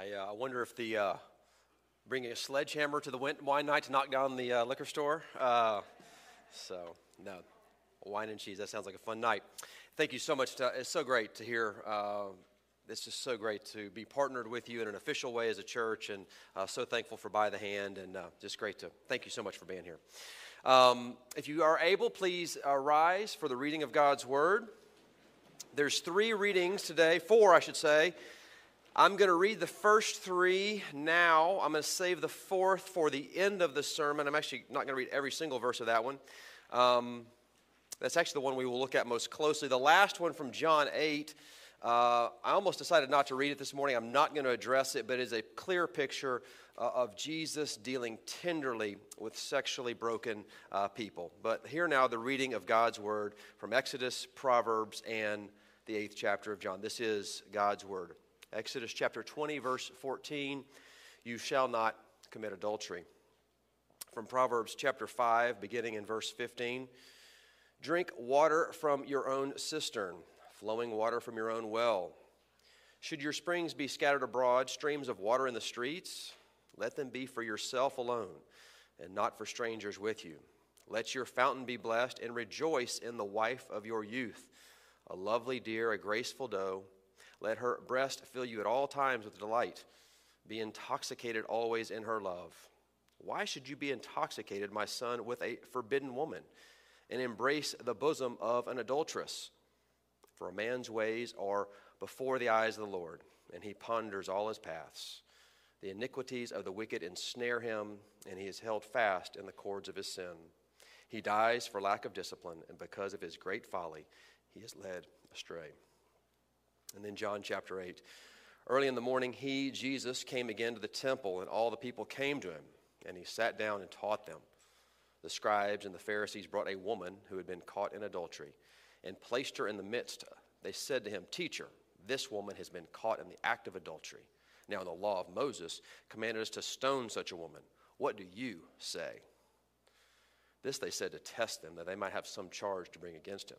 I uh, wonder if the uh, bringing a sledgehammer to the wine night to knock down the uh, liquor store. Uh, so no, wine and cheese. That sounds like a fun night. Thank you so much. To, it's so great to hear. Uh, it's just so great to be partnered with you in an official way as a church, and uh, so thankful for by the hand, and just great to thank you so much for being here. Um, if you are able, please rise for the reading of God's word. There's three readings today, four, I should say. I'm going to read the first three now. I'm going to save the fourth for the end of the sermon. I'm actually not going to read every single verse of that one. Um, that's actually the one we will look at most closely. The last one from John 8, uh, I almost decided not to read it this morning. I'm not going to address it, but it is a clear picture uh, of Jesus dealing tenderly with sexually broken uh, people. But here now, the reading of God's word from Exodus, Proverbs, and the eighth chapter of John. This is God's word. Exodus chapter 20, verse 14 You shall not commit adultery. From Proverbs chapter 5, beginning in verse 15 Drink water from your own cistern, flowing water from your own well. Should your springs be scattered abroad, streams of water in the streets, let them be for yourself alone, and not for strangers with you. Let your fountain be blessed, and rejoice in the wife of your youth, a lovely deer, a graceful doe let her breast fill you at all times with delight. Be intoxicated always in her love. Why should you be intoxicated, my son, with a forbidden woman, and embrace the bosom of an adulteress? For a man's ways are before the eyes of the Lord, and he ponders all his paths. The iniquities of the wicked ensnare him, and he is held fast in the cords of his sin. He dies for lack of discipline, and because of his great folly, he is led astray. And then John chapter 8. Early in the morning, he, Jesus, came again to the temple, and all the people came to him, and he sat down and taught them. The scribes and the Pharisees brought a woman who had been caught in adultery and placed her in the midst. They said to him, Teacher, this woman has been caught in the act of adultery. Now, the law of Moses commanded us to stone such a woman. What do you say? This they said to test them, that they might have some charge to bring against him.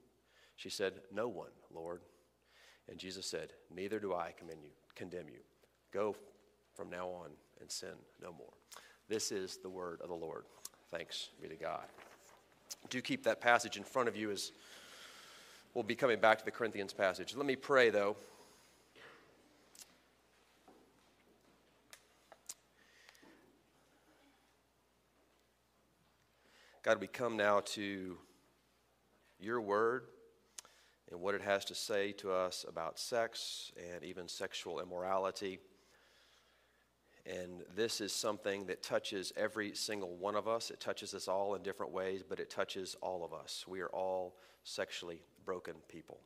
She said, No one, Lord. And Jesus said, Neither do I you, condemn you. Go from now on and sin no more. This is the word of the Lord. Thanks be to God. Do keep that passage in front of you as we'll be coming back to the Corinthians passage. Let me pray, though. God, we come now to your word and what it has to say to us about sex and even sexual immorality. And this is something that touches every single one of us. It touches us all in different ways, but it touches all of us. We are all sexually broken people.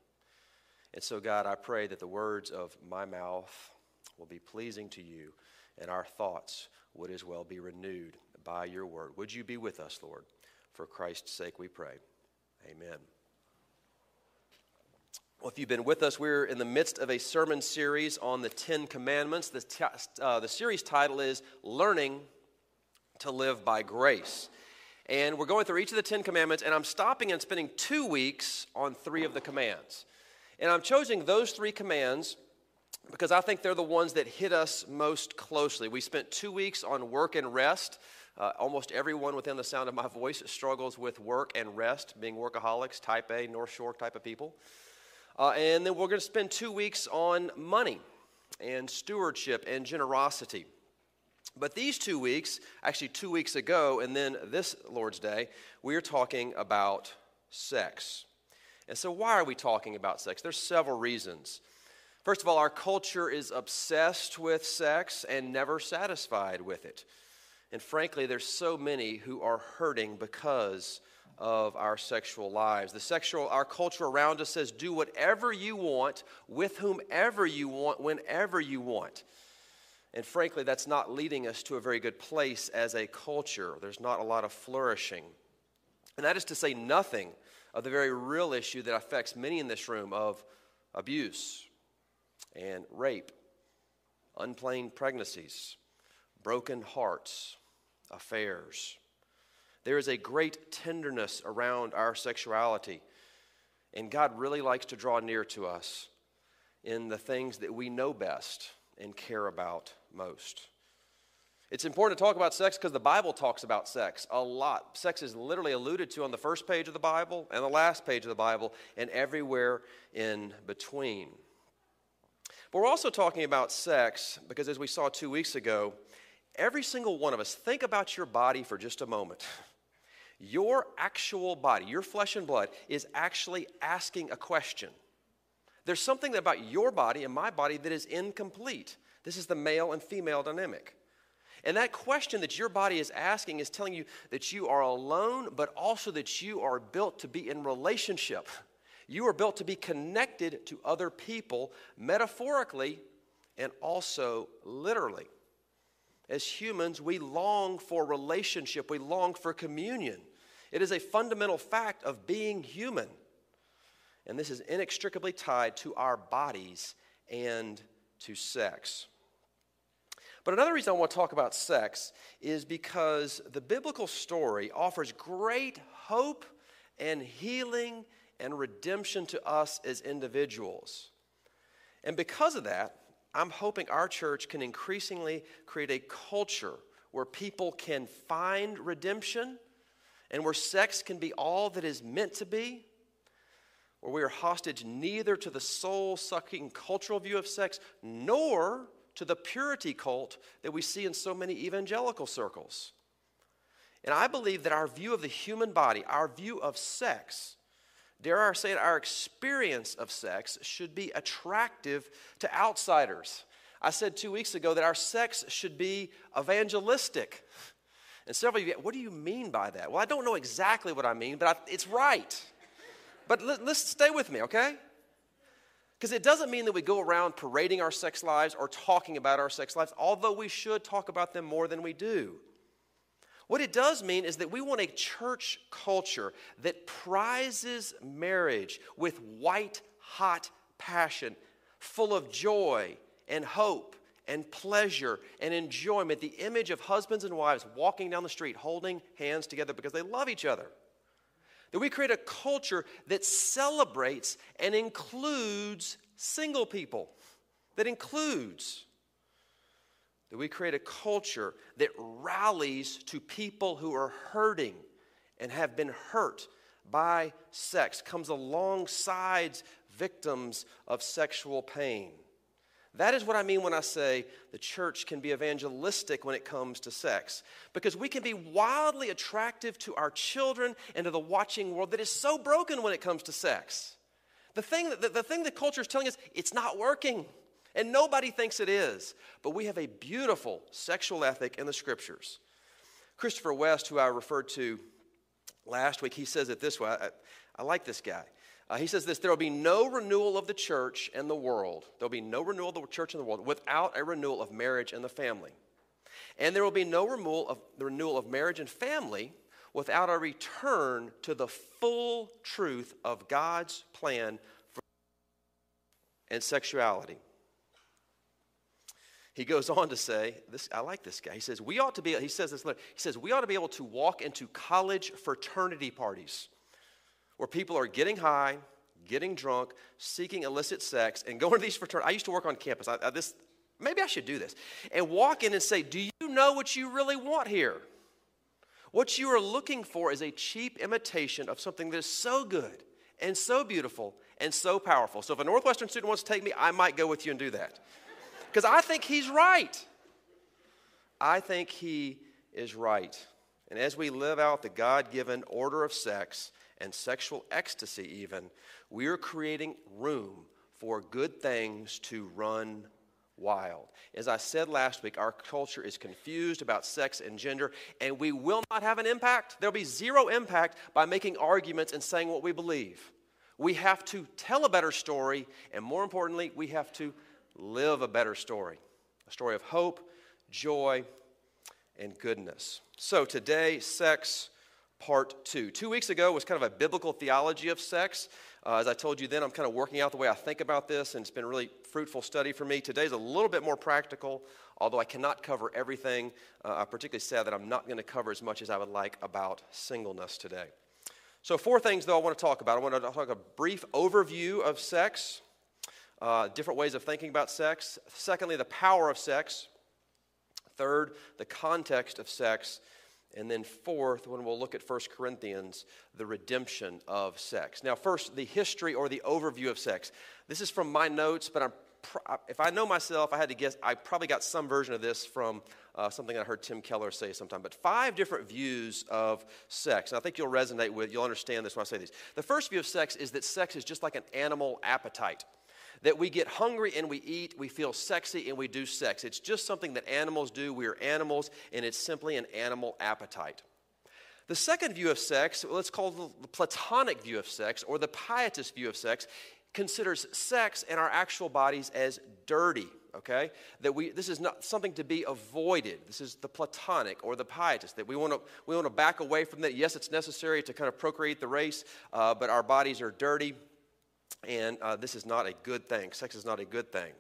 And so, God, I pray that the words of my mouth will be pleasing to you, and our thoughts would as well be renewed by your word. Would you be with us, Lord? For Christ's sake we pray. Amen. Well, if you've been with us, we're in the midst of a sermon series on the Ten Commandments. The, t- uh, the series title is Learning to Live by Grace. And we're going through each of the Ten Commandments, and I'm stopping and spending two weeks on three of the commands. And I'm choosing those three commands because I think they're the ones that hit us most closely. We spent two weeks on work and rest. Uh, almost everyone within the sound of my voice struggles with work and rest, being workaholics, type A, North Shore type of people. Uh, and then we're going to spend two weeks on money and stewardship and generosity. But these two weeks, actually two weeks ago, and then this Lord's Day, we are talking about sex. And so, why are we talking about sex? There's several reasons. First of all, our culture is obsessed with sex and never satisfied with it. And frankly, there's so many who are hurting because of our sexual lives. The sexual, our culture around us says, do whatever you want, with whomever you want, whenever you want. And frankly, that's not leading us to a very good place as a culture. There's not a lot of flourishing. And that is to say nothing of the very real issue that affects many in this room of abuse and rape, unplanned pregnancies, broken hearts, affairs. There is a great tenderness around our sexuality, and God really likes to draw near to us in the things that we know best and care about most. It's important to talk about sex because the Bible talks about sex a lot. Sex is literally alluded to on the first page of the Bible and the last page of the Bible and everywhere in between. But we're also talking about sex because, as we saw two weeks ago, every single one of us, think about your body for just a moment. Your actual body, your flesh and blood, is actually asking a question. There's something about your body and my body that is incomplete. This is the male and female dynamic. And that question that your body is asking is telling you that you are alone, but also that you are built to be in relationship. You are built to be connected to other people, metaphorically and also literally. As humans, we long for relationship, we long for communion. It is a fundamental fact of being human. And this is inextricably tied to our bodies and to sex. But another reason I want to talk about sex is because the biblical story offers great hope and healing and redemption to us as individuals. And because of that, I'm hoping our church can increasingly create a culture where people can find redemption and where sex can be all that is meant to be, where we are hostage neither to the soul sucking cultural view of sex nor to the purity cult that we see in so many evangelical circles. And I believe that our view of the human body, our view of sex, dare I say it, our experience of sex should be attractive to outsiders. I said two weeks ago that our sex should be evangelistic. And several of you, what do you mean by that? Well, I don't know exactly what I mean, but I, it's right. But let, let's stay with me, okay? Because it doesn't mean that we go around parading our sex lives or talking about our sex lives, although we should talk about them more than we do. What it does mean is that we want a church culture that prizes marriage with white hot passion, full of joy and hope and pleasure and enjoyment, the image of husbands and wives walking down the street holding hands together because they love each other. That we create a culture that celebrates and includes single people, that includes. That we create a culture that rallies to people who are hurting and have been hurt by sex, comes alongside victims of sexual pain. That is what I mean when I say the church can be evangelistic when it comes to sex. Because we can be wildly attractive to our children and to the watching world that is so broken when it comes to sex. The thing that, the, the thing that culture is telling us, it's not working. And nobody thinks it is. But we have a beautiful sexual ethic in the scriptures. Christopher West, who I referred to last week, he says it this way. I, I like this guy. Uh, he says this there will be no renewal of the church and the world. There will be no renewal of the church and the world without a renewal of marriage and the family. And there will be no renewal of the renewal of marriage and family without a return to the full truth of God's plan for and sexuality. He goes on to say, this, I like this guy. He says, we ought to be, he says this, he says, we ought to be able to walk into college fraternity parties where people are getting high, getting drunk, seeking illicit sex, and going to these fraternities. I used to work on campus. I, I, this, maybe I should do this. And walk in and say, Do you know what you really want here? What you are looking for is a cheap imitation of something that is so good and so beautiful and so powerful. So if a Northwestern student wants to take me, I might go with you and do that. Because I think he's right. I think he is right. And as we live out the God given order of sex, and sexual ecstasy, even, we are creating room for good things to run wild. As I said last week, our culture is confused about sex and gender, and we will not have an impact. There'll be zero impact by making arguments and saying what we believe. We have to tell a better story, and more importantly, we have to live a better story. a story of hope, joy, and goodness. So today, sex part two. Two weeks ago was kind of a biblical theology of sex. Uh, as I told you then, I'm kind of working out the way I think about this, and it's been a really fruitful study for me. Today's a little bit more practical, although I cannot cover everything. Uh, I'm particularly sad that I'm not going to cover as much as I would like about singleness today. So, four things, though, I want to talk about. I want to talk a brief overview of sex, uh, different ways of thinking about sex. Secondly, the power of sex. Third, the context of sex. And then, fourth, when we'll look at 1 Corinthians, the redemption of sex. Now, first, the history or the overview of sex. This is from my notes, but I'm if I know myself, I had to guess, I probably got some version of this from uh, something I heard Tim Keller say sometime. But five different views of sex. And I think you'll resonate with, you'll understand this when I say these. The first view of sex is that sex is just like an animal appetite. That we get hungry and we eat, we feel sexy and we do sex. It's just something that animals do. We are animals, and it's simply an animal appetite. The second view of sex, let's call the Platonic view of sex or the pietist view of sex, considers sex and our actual bodies as dirty okay that we this is not something to be avoided this is the platonic or the pietist that we want to we want to back away from that yes it's necessary to kind of procreate the race uh, but our bodies are dirty and uh, this is not a good thing sex is not a good thing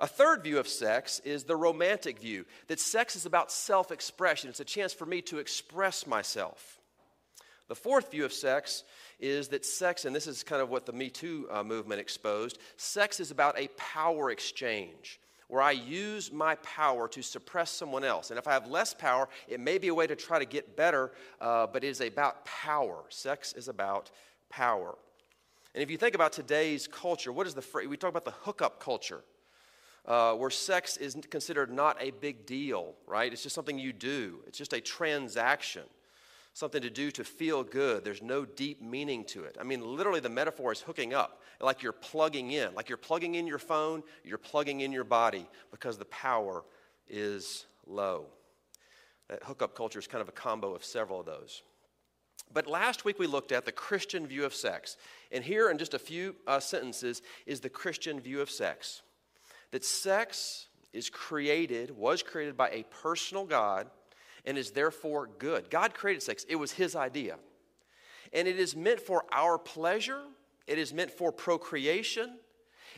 a third view of sex is the romantic view that sex is about self-expression it's a chance for me to express myself the fourth view of sex is that sex, and this is kind of what the Me Too uh, movement exposed, sex is about a power exchange where I use my power to suppress someone else. And if I have less power, it may be a way to try to get better, uh, but it is about power. Sex is about power. And if you think about today's culture, what is the phrase? We talk about the hookup culture. Uh, where sex is considered not a big deal, right? It's just something you do, it's just a transaction something to do to feel good. There's no deep meaning to it. I mean, literally, the metaphor is hooking up, like you're plugging in, like you're plugging in your phone, you're plugging in your body because the power is low. That hookup culture is kind of a combo of several of those. But last week we looked at the Christian view of sex. And here, in just a few uh, sentences, is the Christian view of sex that sex is created, was created by a personal God and is therefore good. God created sex, it was His idea. And it is meant for our pleasure, it is meant for procreation.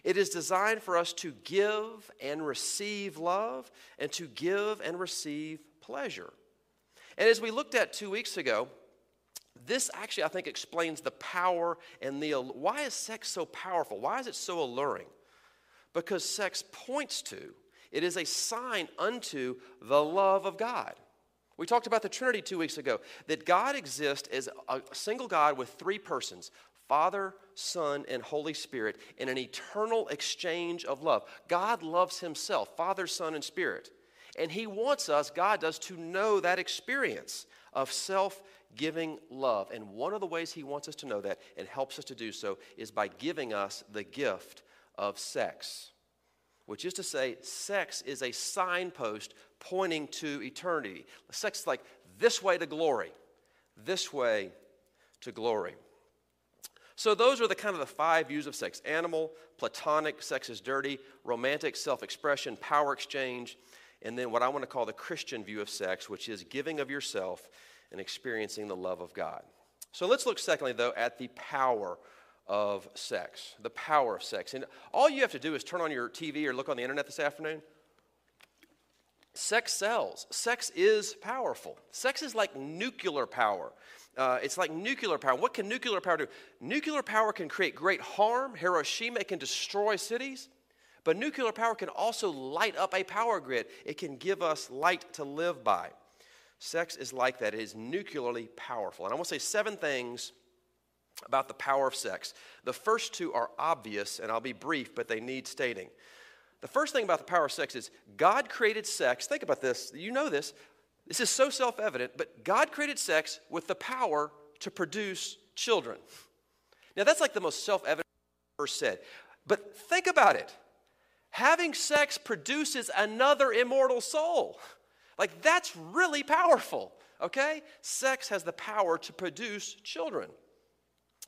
It is designed for us to give and receive love and to give and receive pleasure. And as we looked at two weeks ago, this actually, I think, explains the power and the. Why is sex so powerful? Why is it so alluring? Because sex points to, it is a sign unto the love of God. We talked about the Trinity two weeks ago that God exists as a single God with three persons Father, Son, and Holy Spirit in an eternal exchange of love. God loves Himself, Father, Son, and Spirit. And He wants us, God does, to know that experience of self giving love. And one of the ways He wants us to know that and helps us to do so is by giving us the gift of sex which is to say, sex is a signpost pointing to eternity. Sex is like this way to glory, this way to glory. So those are the kind of the five views of sex animal, platonic, sex is dirty, romantic, self expression, power exchange, and then what I want to call the Christian view of sex, which is giving of yourself and experiencing the love of God. So let's look, secondly, though, at the power of sex, the power of sex. And all you have to do is turn on your TV or look on the internet this afternoon. Sex sells. Sex is powerful. Sex is like nuclear power. Uh, it's like nuclear power. What can nuclear power do? Nuclear power can create great harm. Hiroshima, it can destroy cities. But nuclear power can also light up a power grid. It can give us light to live by. Sex is like that. It is nuclearly powerful. And I want to say seven things about the power of sex. The first two are obvious, and I'll be brief, but they need stating. The first thing about the power of sex is God created sex. Think about this. You know this. This is so self evident, but God created sex with the power to produce children. Now, that's like the most self evident ever said. But think about it having sex produces another immortal soul. Like, that's really powerful, okay? Sex has the power to produce children.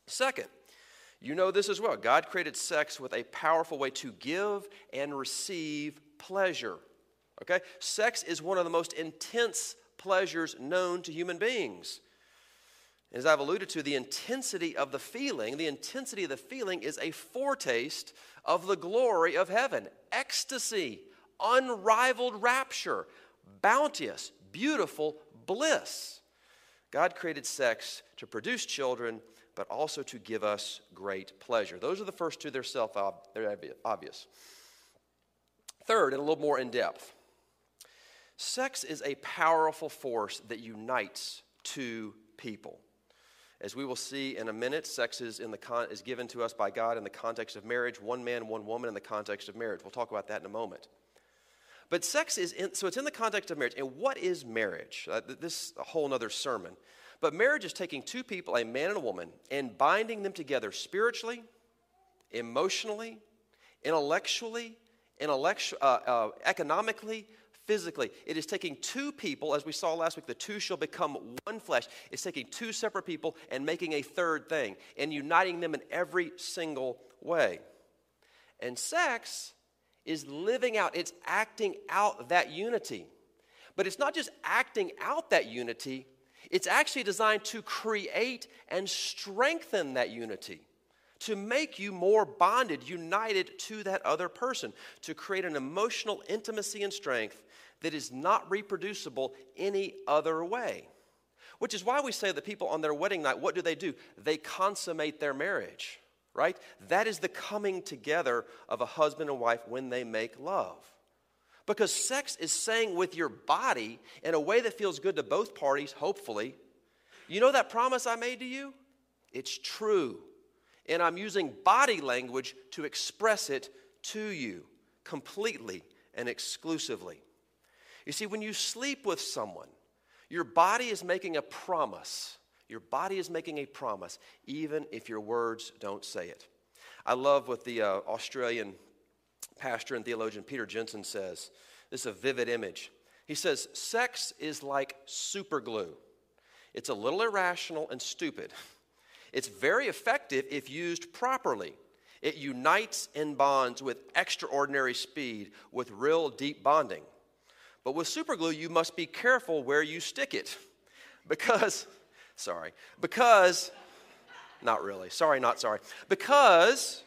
Second, You know this as well. God created sex with a powerful way to give and receive pleasure. Okay? Sex is one of the most intense pleasures known to human beings. As I've alluded to, the intensity of the feeling, the intensity of the feeling is a foretaste of the glory of heaven. Ecstasy, unrivaled rapture, bounteous, beautiful bliss. God created sex to produce children, but also to give us great pleasure. Those are the first two, they're self they're obvious. Third, and a little more in depth, sex is a powerful force that unites two people. As we will see in a minute, sex is, in the con- is given to us by God in the context of marriage, one man, one woman in the context of marriage. We'll talk about that in a moment. But sex is, in, so it's in the context of marriage. And what is marriage? Uh, this is a whole other sermon. But marriage is taking two people, a man and a woman, and binding them together spiritually, emotionally, intellectually, intellectu- uh, uh, economically, physically. It is taking two people, as we saw last week, the two shall become one flesh. It's taking two separate people and making a third thing and uniting them in every single way. And sex is living out, it's acting out that unity. But it's not just acting out that unity, it's actually designed to create and strengthen that unity, to make you more bonded, united to that other person, to create an emotional intimacy and strength that is not reproducible any other way. Which is why we say that people on their wedding night, what do they do? They consummate their marriage, right? That is the coming together of a husband and wife when they make love. Because sex is saying with your body in a way that feels good to both parties, hopefully, you know that promise I made to you? It's true. And I'm using body language to express it to you completely and exclusively. You see, when you sleep with someone, your body is making a promise. Your body is making a promise, even if your words don't say it. I love what the uh, Australian pastor and theologian Peter Jensen says. This is a vivid image. He says, Sex is like super glue. It's a little irrational and stupid. It's very effective if used properly. It unites and bonds with extraordinary speed, with real deep bonding. But with super glue, you must be careful where you stick it. Because, sorry, because, not really, sorry, not sorry. Because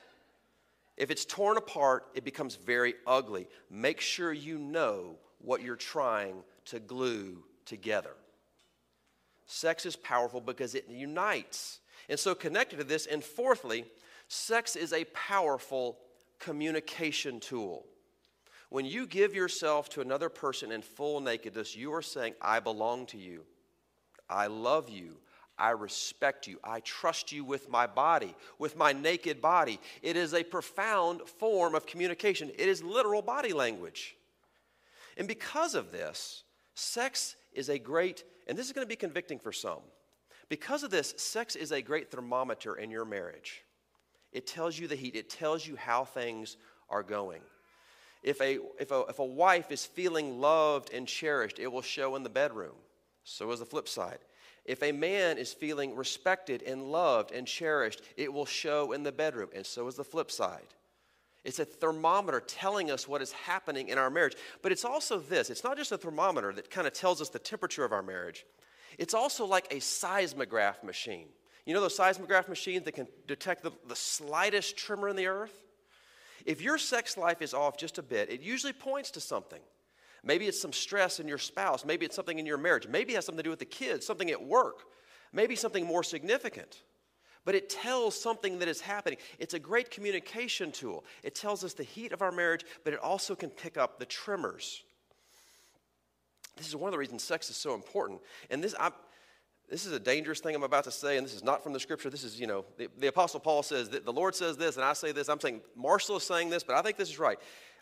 if it's torn apart, it becomes very ugly. Make sure you know what you're trying to glue together. Sex is powerful because it unites. And so, connected to this, and fourthly, sex is a powerful communication tool. When you give yourself to another person in full nakedness, you are saying, I belong to you. I love you. I respect you. I trust you with my body, with my naked body. It is a profound form of communication, it is literal body language. And because of this, sex is a great, and this is going to be convicting for some. Because of this, sex is a great thermometer in your marriage. It tells you the heat, it tells you how things are going. If a, if a, if a wife is feeling loved and cherished, it will show in the bedroom. So is the flip side. If a man is feeling respected and loved and cherished, it will show in the bedroom. And so is the flip side. It's a thermometer telling us what is happening in our marriage. But it's also this it's not just a thermometer that kind of tells us the temperature of our marriage, it's also like a seismograph machine. You know those seismograph machines that can detect the, the slightest tremor in the earth? If your sex life is off just a bit, it usually points to something. Maybe it's some stress in your spouse. Maybe it's something in your marriage. Maybe it has something to do with the kids, something at work. Maybe something more significant. But it tells something that is happening. It's a great communication tool. It tells us the heat of our marriage, but it also can pick up the tremors. This is one of the reasons sex is so important. And this, I, this is a dangerous thing I'm about to say, and this is not from the scripture. This is, you know, the, the Apostle Paul says that the Lord says this, and I say this. I'm saying Marshall is saying this, but I think this is right.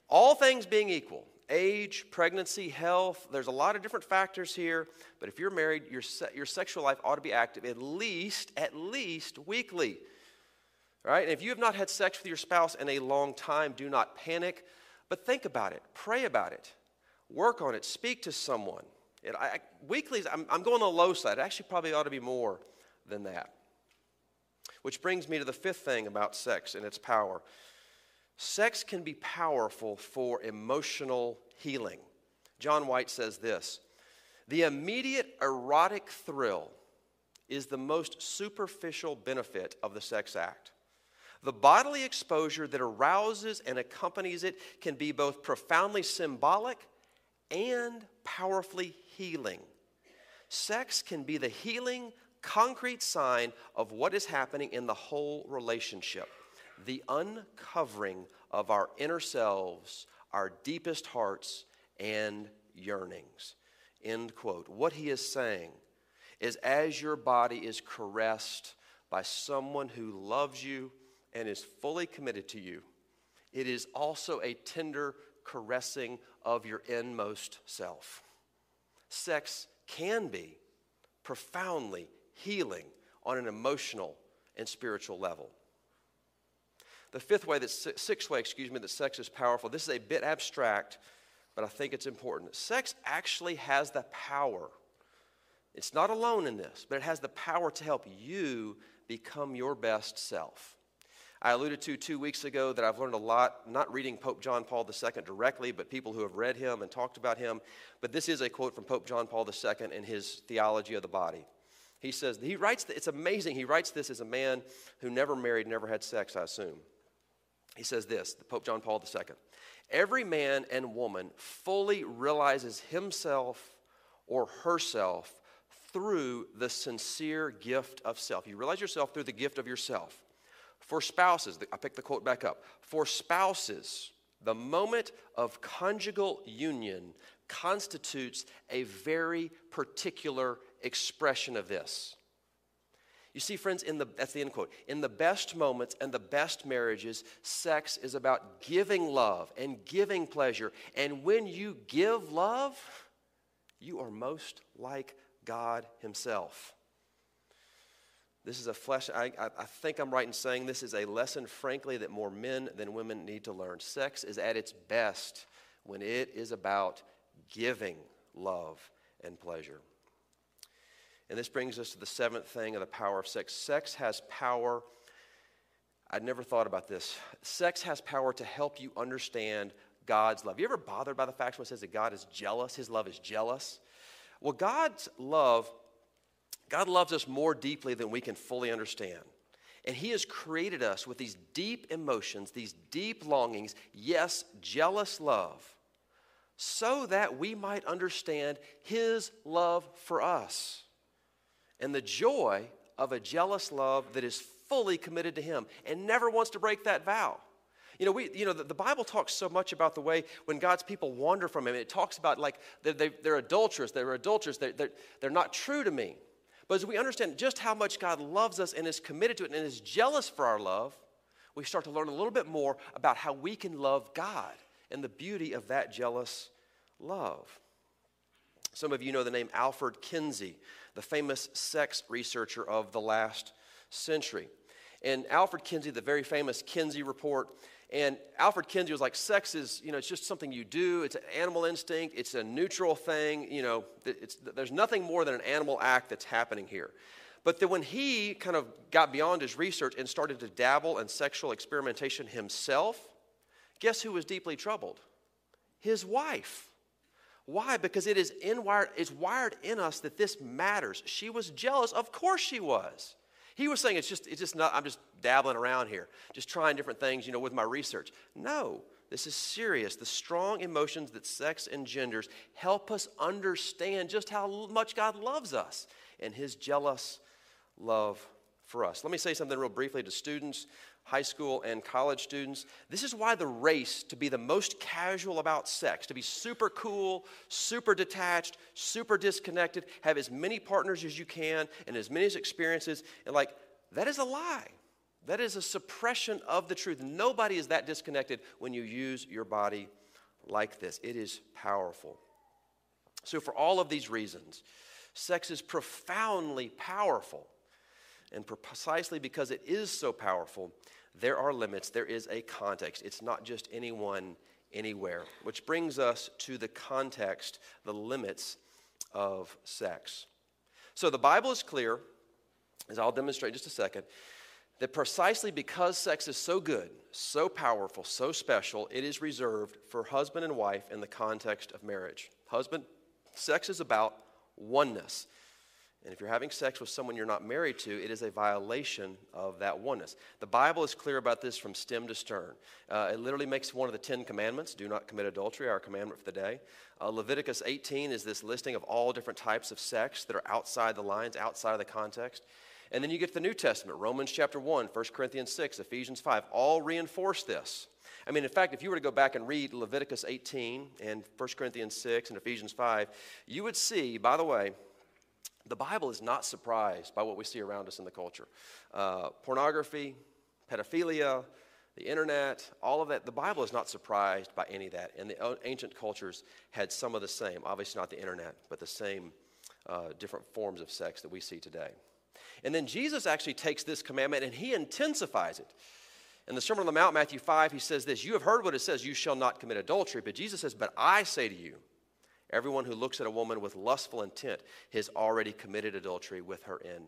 All things being equal, age, pregnancy, health. There's a lot of different factors here, but if you're married, your, se- your sexual life ought to be active at least, at least weekly. Right? And if you have not had sex with your spouse in a long time, do not panic, but think about it, pray about it, work on it, speak to someone. It, I, weekly, I'm, I'm going on the low side. It actually probably ought to be more than that. Which brings me to the fifth thing about sex and its power. Sex can be powerful for emotional healing. John White says this The immediate erotic thrill is the most superficial benefit of the sex act. The bodily exposure that arouses and accompanies it can be both profoundly symbolic and powerfully healing. Sex can be the healing, concrete sign of what is happening in the whole relationship the uncovering of our inner selves, our deepest hearts, and yearnings. End quote. What he is saying is as your body is caressed by someone who loves you and is fully committed to you, it is also a tender caressing of your inmost self. Sex can be profoundly healing on an emotional and spiritual level. The fifth way that sixth way, excuse me, that sex is powerful. This is a bit abstract, but I think it's important. Sex actually has the power. It's not alone in this, but it has the power to help you become your best self. I alluded to two weeks ago that I've learned a lot, not reading Pope John Paul II directly, but people who have read him and talked about him. But this is a quote from Pope John Paul II in his Theology of the Body. He says, he writes, it's amazing, he writes this as a man who never married, never had sex, I assume. He says this, the Pope John Paul II Every man and woman fully realizes himself or herself through the sincere gift of self. You realize yourself through the gift of yourself. For spouses, I pick the quote back up. For spouses, the moment of conjugal union constitutes a very particular expression of this. You see, friends, in the, that's the end quote. In the best moments and the best marriages, sex is about giving love and giving pleasure. And when you give love, you are most like God Himself. This is a flesh, I, I, think I'm right in saying this is a lesson, frankly, that more men than women need to learn. Sex is at its best when it is about giving love and pleasure. And this brings us to the seventh thing of the power of sex. Sex has power. I'd never thought about this. Sex has power to help you understand God's love. You ever bothered by the fact when it says that God is jealous? His love is jealous. Well, God's love God loves us more deeply than we can fully understand. And He has created us with these deep emotions, these deep longings, yes, jealous love, so that we might understand His love for us and the joy of a jealous love that is fully committed to Him and never wants to break that vow. You know, we, you know the, the, Bible talks so much about the way when God's people wander from Him. It talks about like they're, they, are adulterous, they're adulterous, they're, they're, they're not true to me. But as we understand just how much God loves us and is committed to it and is jealous for our love, we start to learn a little bit more about how we can love God and the beauty of that jealous love. Some of you know the name Alfred Kinsey, the famous sex researcher of the last century. And Alfred Kinsey, the very famous Kinsey Report, and Alfred Kinsey was like, sex is, you know, it's just something you do. It's an animal instinct. It's a neutral thing. You know, there's nothing more than an animal act that's happening here. But then when he kind of got beyond his research and started to dabble in sexual experimentation himself, guess who was deeply troubled? His wife. Why? Because it is in wired, it's wired in us that this matters. She was jealous. Of course she was. He was saying it's just, it's just not, I'm just dabbling around here, just trying different things, you know, with my research. No, this is serious. The strong emotions that sex engenders help us understand just how much God loves us and his jealous love for us. Let me say something real briefly to students high school and college students. This is why the race to be the most casual about sex, to be super cool, super detached, super disconnected, have as many partners as you can and as many experiences, and like, that is a lie. That is a suppression of the truth. Nobody is that disconnected when you use your body like this. It is powerful. So, for all of these reasons, sex is profoundly powerful. And precisely because it is so powerful, there are limits, there is a context. It's not just anyone, anywhere. Which brings us to the context, the limits of sex. So the Bible is clear, as I'll demonstrate in just a second, that precisely because sex is so good, so powerful, so special, it is reserved for husband and wife in the context of marriage. Husband, sex is about oneness. And if you're having sex with someone you're not married to, it is a violation of that oneness. The Bible is clear about this from stem to stern. Uh, it literally makes one of the Ten Commandments do not commit adultery, our commandment for the day. Uh, Leviticus 18 is this listing of all different types of sex that are outside the lines, outside of the context. And then you get the New Testament Romans chapter 1, 1 Corinthians 6, Ephesians 5, all reinforce this. I mean, in fact, if you were to go back and read Leviticus 18 and 1 Corinthians 6 and Ephesians 5, you would see, by the way, the Bible is not surprised by what we see around us in the culture. Uh, pornography, pedophilia, the internet, all of that. The Bible is not surprised by any of that. And the ancient cultures had some of the same, obviously not the internet, but the same uh, different forms of sex that we see today. And then Jesus actually takes this commandment and he intensifies it. In the Sermon on the Mount, Matthew 5, he says this You have heard what it says, you shall not commit adultery. But Jesus says, But I say to you, Everyone who looks at a woman with lustful intent has already committed adultery with her in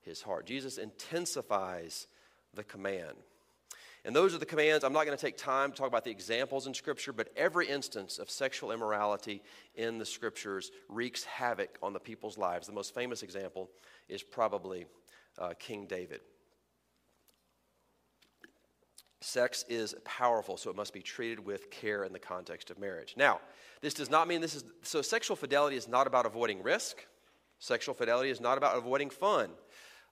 his heart. Jesus intensifies the command. And those are the commands. I'm not going to take time to talk about the examples in Scripture, but every instance of sexual immorality in the Scriptures wreaks havoc on the people's lives. The most famous example is probably uh, King David. Sex is powerful, so it must be treated with care in the context of marriage. Now, this does not mean this is so sexual fidelity is not about avoiding risk. Sexual fidelity is not about avoiding fun.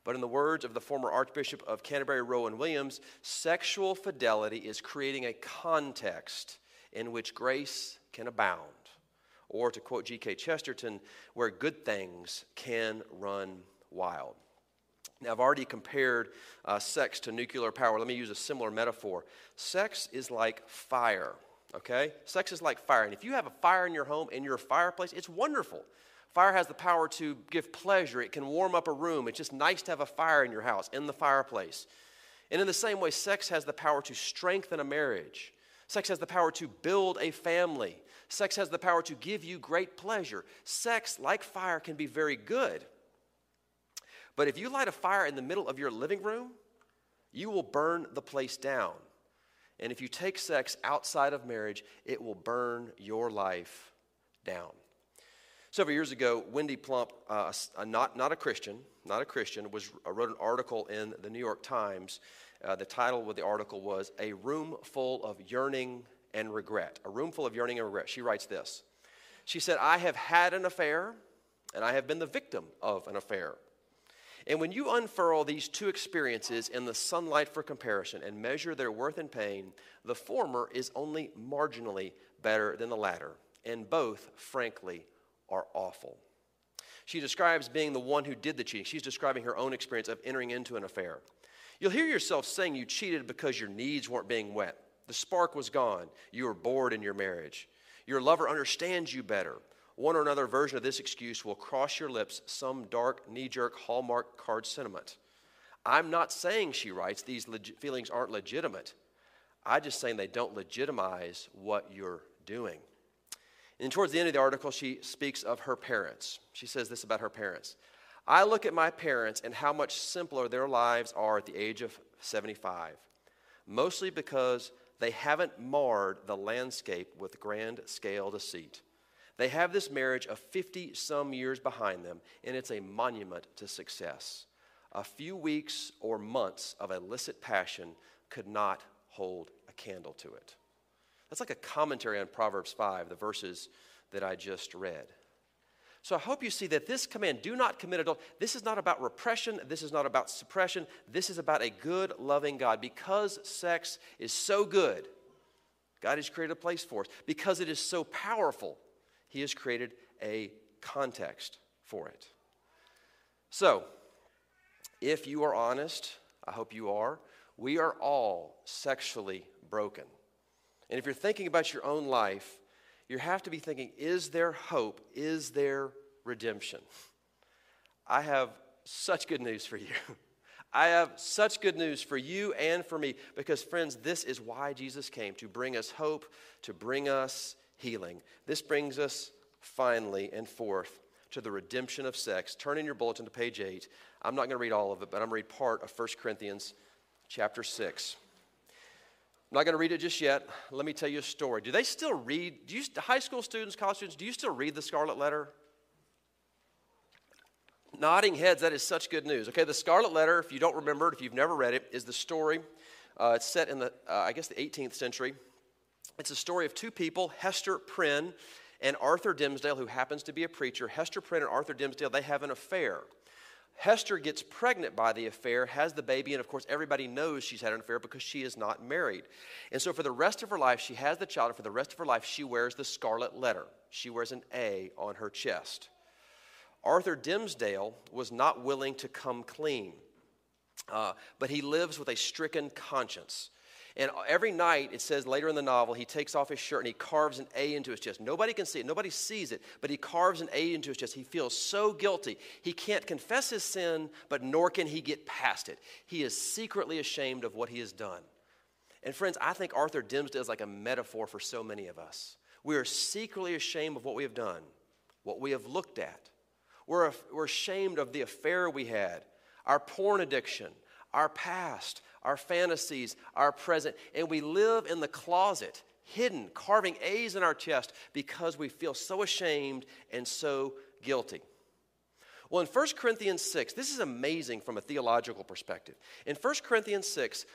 But in the words of the former Archbishop of Canterbury, Rowan Williams, sexual fidelity is creating a context in which grace can abound. Or to quote G.K. Chesterton, where good things can run wild. Now, I've already compared uh, sex to nuclear power. Let me use a similar metaphor. Sex is like fire, okay? Sex is like fire. And if you have a fire in your home, in your fireplace, it's wonderful. Fire has the power to give pleasure, it can warm up a room. It's just nice to have a fire in your house, in the fireplace. And in the same way, sex has the power to strengthen a marriage. Sex has the power to build a family. Sex has the power to give you great pleasure. Sex, like fire, can be very good. But if you light a fire in the middle of your living room, you will burn the place down. And if you take sex outside of marriage, it will burn your life down. Several years ago, Wendy Plump, uh, a, not, not a Christian, not a Christian, was uh, wrote an article in the New York Times. Uh, the title of the article was "A Room Full of Yearning and Regret." A room full of yearning and regret. She writes this. She said, "I have had an affair, and I have been the victim of an affair. And when you unfurl these two experiences in the sunlight for comparison and measure their worth and pain, the former is only marginally better than the latter, and both, frankly, are awful. She describes being the one who did the cheating. She's describing her own experience of entering into an affair. You'll hear yourself saying you cheated because your needs weren't being met. The spark was gone. You were bored in your marriage. Your lover understands you better one or another version of this excuse will cross your lips some dark, knee jerk Hallmark card sentiment. I'm not saying, she writes, these leg- feelings aren't legitimate. I'm just saying they don't legitimize what you're doing. And towards the end of the article, she speaks of her parents. She says this about her parents I look at my parents and how much simpler their lives are at the age of 75, mostly because they haven't marred the landscape with grand scale deceit. They have this marriage of 50 some years behind them, and it's a monument to success. A few weeks or months of illicit passion could not hold a candle to it. That's like a commentary on Proverbs 5, the verses that I just read. So I hope you see that this command, do not commit adultery, this is not about repression, this is not about suppression, this is about a good, loving God. Because sex is so good, God has created a place for us. Because it is so powerful, he has created a context for it. So, if you are honest, I hope you are, we are all sexually broken. And if you're thinking about your own life, you have to be thinking is there hope? Is there redemption? I have such good news for you. I have such good news for you and for me because, friends, this is why Jesus came to bring us hope, to bring us healing. This brings us finally and fourth to the redemption of sex. Turn in your bulletin to page 8. I'm not going to read all of it, but I'm going to read part of 1 Corinthians chapter 6. I'm not going to read it just yet. Let me tell you a story. Do they still read? Do you, high school students, college students, do you still read the Scarlet Letter? Nodding heads, that is such good news. Okay, the Scarlet Letter, if you don't remember it, if you've never read it, is the story. Uh, it's set in the, uh, I guess, the 18th century. It's a story of two people, Hester Prynne and Arthur Dimmesdale, who happens to be a preacher. Hester Prynne and Arthur Dimmesdale, they have an affair. Hester gets pregnant by the affair, has the baby, and of course, everybody knows she's had an affair because she is not married. And so, for the rest of her life, she has the child, and for the rest of her life, she wears the scarlet letter. She wears an A on her chest. Arthur Dimmesdale was not willing to come clean, uh, but he lives with a stricken conscience. And every night, it says later in the novel, he takes off his shirt and he carves an A into his chest. Nobody can see it, nobody sees it, but he carves an A into his chest. He feels so guilty. He can't confess his sin, but nor can he get past it. He is secretly ashamed of what he has done. And friends, I think Arthur Dimmesdale is like a metaphor for so many of us. We are secretly ashamed of what we have done, what we have looked at. We're, we're ashamed of the affair we had, our porn addiction, our past, our fantasies, our present, and we live in the closet, hidden, carving A's in our chest because we feel so ashamed and so guilty. Well, in 1 Corinthians 6, this is amazing from a theological perspective. In 1 Corinthians 6,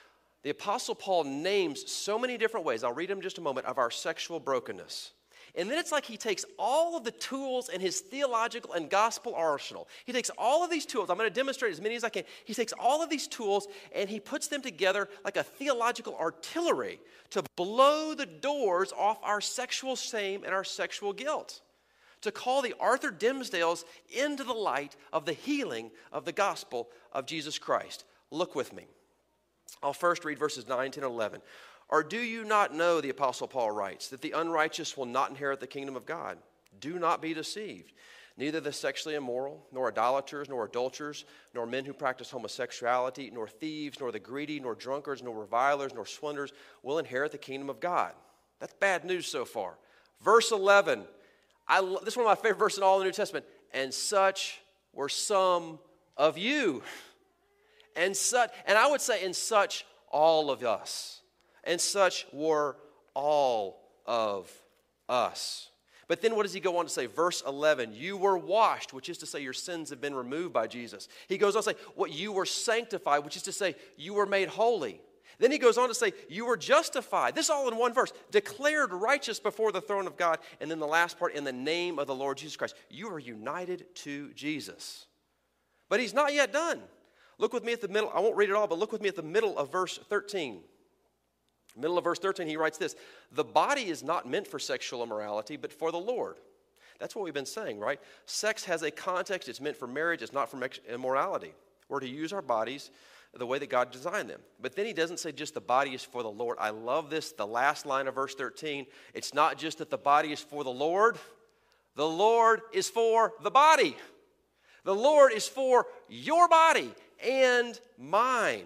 the Apostle Paul names so many different ways, I'll read them just a moment, of our sexual brokenness. And then it's like he takes all of the tools in his theological and gospel arsenal. He takes all of these tools, I'm going to demonstrate as many as I can. He takes all of these tools and he puts them together like a theological artillery to blow the doors off our sexual shame and our sexual guilt. To call the Arthur Dimmesdales into the light of the healing of the gospel of Jesus Christ. Look with me. I'll first read verses 9, 10, and 11. Or do you not know, the Apostle Paul writes, that the unrighteous will not inherit the kingdom of God? Do not be deceived. Neither the sexually immoral, nor idolaters, nor adulterers, nor men who practice homosexuality, nor thieves, nor the greedy, nor drunkards, nor revilers, nor swindlers will inherit the kingdom of God. That's bad news so far. Verse 11, I, this is one of my favorite verses in all the New Testament. And such were some of you. And such, and I would say, in such all of us and such were all of us. But then what does he go on to say? Verse 11, you were washed, which is to say your sins have been removed by Jesus. He goes on to say, what you were sanctified, which is to say you were made holy. Then he goes on to say, You were justified. This all in one verse. Declared righteous before the throne of God. And then the last part, in the name of the Lord Jesus Christ. You are united to Jesus. But he's not yet done. Look with me at the middle. I won't read it all, but look with me at the middle of verse 13. Middle of verse 13, he writes this The body is not meant for sexual immorality, but for the Lord. That's what we've been saying, right? Sex has a context, it's meant for marriage, it's not for immorality. We're to use our bodies the way that God designed them. But then he doesn't say just the body is for the Lord. I love this, the last line of verse 13. It's not just that the body is for the Lord, the Lord is for the body. The Lord is for your body and mine.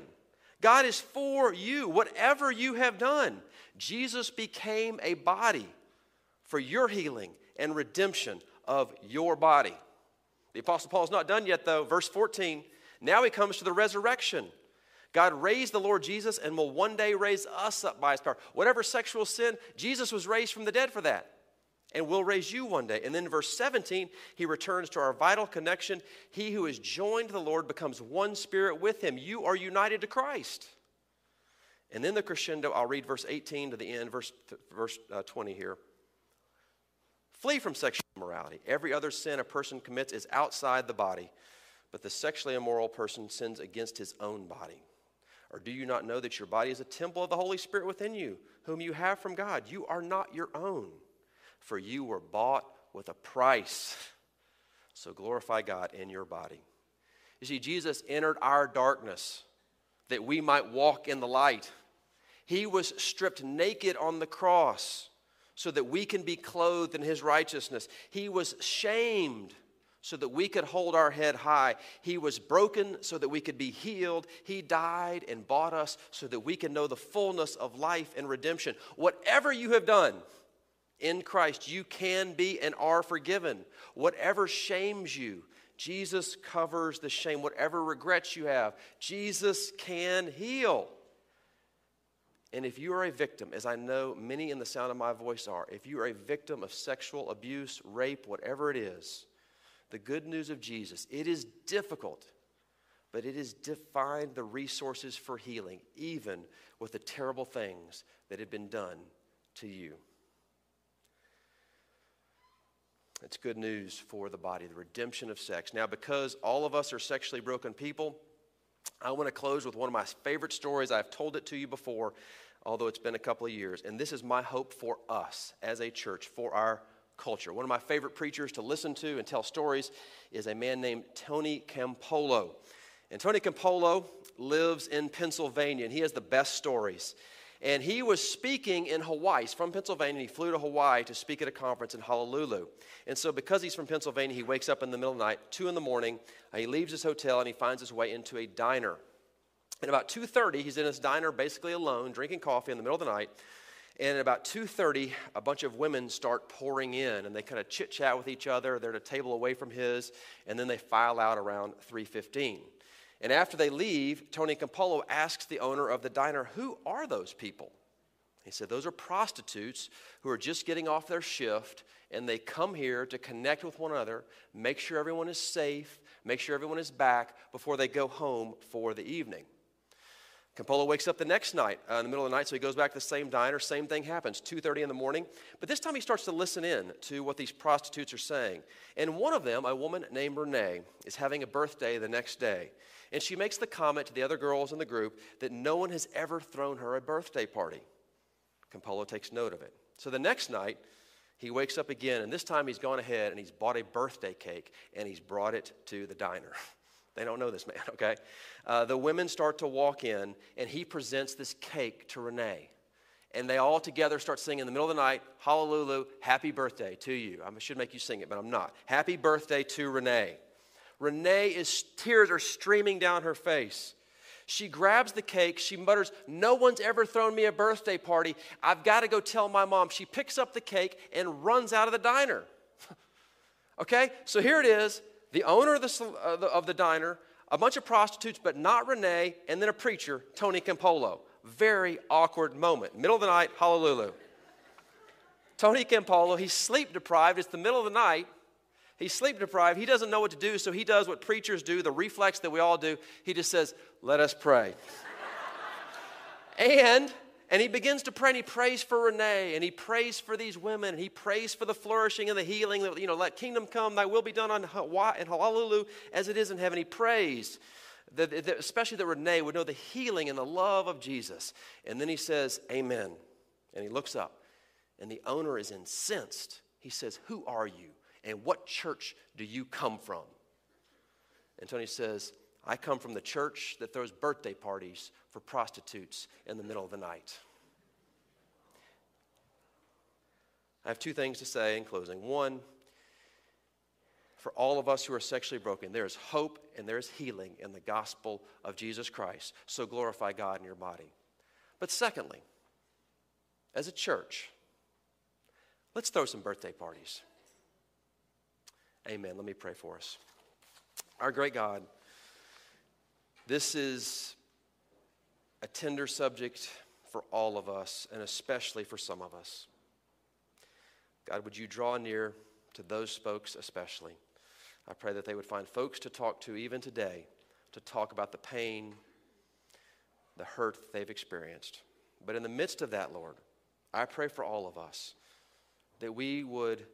God is for you, whatever you have done. Jesus became a body for your healing and redemption of your body. The Apostle Paul is not done yet, though. Verse 14, now he comes to the resurrection. God raised the Lord Jesus and will one day raise us up by his power. Whatever sexual sin, Jesus was raised from the dead for that and will raise you one day. And then verse 17, he returns to our vital connection. He who is joined to the Lord becomes one spirit with him. You are united to Christ. And then the crescendo, I'll read verse 18 to the end, verse, verse uh, 20 here. Flee from sexual immorality. Every other sin a person commits is outside the body, but the sexually immoral person sins against his own body. Or do you not know that your body is a temple of the Holy Spirit within you, whom you have from God? You are not your own for you were bought with a price. So glorify God in your body. You see, Jesus entered our darkness that we might walk in the light. He was stripped naked on the cross so that we can be clothed in his righteousness. He was shamed so that we could hold our head high. He was broken so that we could be healed. He died and bought us so that we can know the fullness of life and redemption. Whatever you have done, in Christ, you can be and are forgiven. Whatever shames you, Jesus covers the shame. Whatever regrets you have, Jesus can heal. And if you are a victim, as I know many in the sound of my voice are, if you are a victim of sexual abuse, rape, whatever it is, the good news of Jesus, it is difficult, but it is has defined the resources for healing, even with the terrible things that have been done to you. It's good news for the body, the redemption of sex. Now, because all of us are sexually broken people, I want to close with one of my favorite stories. I've told it to you before, although it's been a couple of years. And this is my hope for us as a church, for our culture. One of my favorite preachers to listen to and tell stories is a man named Tony Campolo. And Tony Campolo lives in Pennsylvania, and he has the best stories. And he was speaking in Hawaii. He's from Pennsylvania. He flew to Hawaii to speak at a conference in Honolulu. And so, because he's from Pennsylvania, he wakes up in the middle of the night, 2 in the morning. Uh, he leaves his hotel and he finds his way into a diner. And about 2.30, he's in his diner basically alone, drinking coffee in the middle of the night. And at about 2.30, a bunch of women start pouring in, and they kind of chit-chat with each other. They're at a table away from his, and then they file out around 3.15. And after they leave, Tony Campolo asks the owner of the diner, Who are those people? He said, Those are prostitutes who are just getting off their shift and they come here to connect with one another, make sure everyone is safe, make sure everyone is back before they go home for the evening. Campolo wakes up the next night uh, in the middle of the night, so he goes back to the same diner. Same thing happens, 2.30 in the morning. But this time he starts to listen in to what these prostitutes are saying. And one of them, a woman named Renee, is having a birthday the next day. And she makes the comment to the other girls in the group that no one has ever thrown her a birthday party. Campolo takes note of it. So the next night, he wakes up again, and this time he's gone ahead and he's bought a birthday cake and he's brought it to the diner. They don't know this man, okay? Uh, the women start to walk in, and he presents this cake to Renee. And they all together start singing in the middle of the night, Hallelujah, happy birthday to you. I should make you sing it, but I'm not. Happy birthday to Renee. Renee is, tears are streaming down her face. She grabs the cake. She mutters, No one's ever thrown me a birthday party. I've got to go tell my mom. She picks up the cake and runs out of the diner. okay, so here it is the owner of the, uh, the, of the diner, a bunch of prostitutes, but not Renee, and then a preacher, Tony Campolo. Very awkward moment. Middle of the night, hallelujah. Tony Campolo, he's sleep deprived. It's the middle of the night. He's sleep deprived. He doesn't know what to do, so he does what preachers do, the reflex that we all do. He just says, Let us pray. and and he begins to pray and he prays for Renee and he prays for these women and he prays for the flourishing and the healing that, you know, let kingdom come, thy will be done on Hawaii and Honolulu as it is in heaven. He prays, that, that, especially that Renee would know the healing and the love of Jesus. And then he says, Amen. And he looks up and the owner is incensed. He says, Who are you and what church do you come from? And Tony says, I come from the church that throws birthday parties for prostitutes in the middle of the night. I have two things to say in closing. One, for all of us who are sexually broken, there is hope and there is healing in the gospel of Jesus Christ. So glorify God in your body. But secondly, as a church, let's throw some birthday parties. Amen. Let me pray for us. Our great God, this is a tender subject for all of us, and especially for some of us. God, would you draw near to those folks especially? I pray that they would find folks to talk to even today to talk about the pain, the hurt they've experienced. But in the midst of that, Lord, I pray for all of us that we would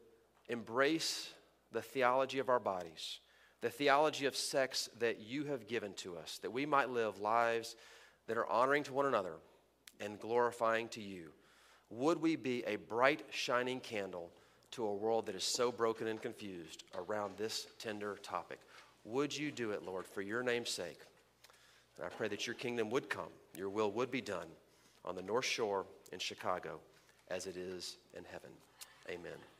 embrace the theology of our bodies the theology of sex that you have given to us, that we might live lives that are honoring to one another and glorifying to you. Would we be a bright, shining candle to a world that is so broken and confused around this tender topic? Would you do it, Lord, for your name's sake? And I pray that your kingdom would come, your will would be done on the North Shore in Chicago as it is in heaven. Amen.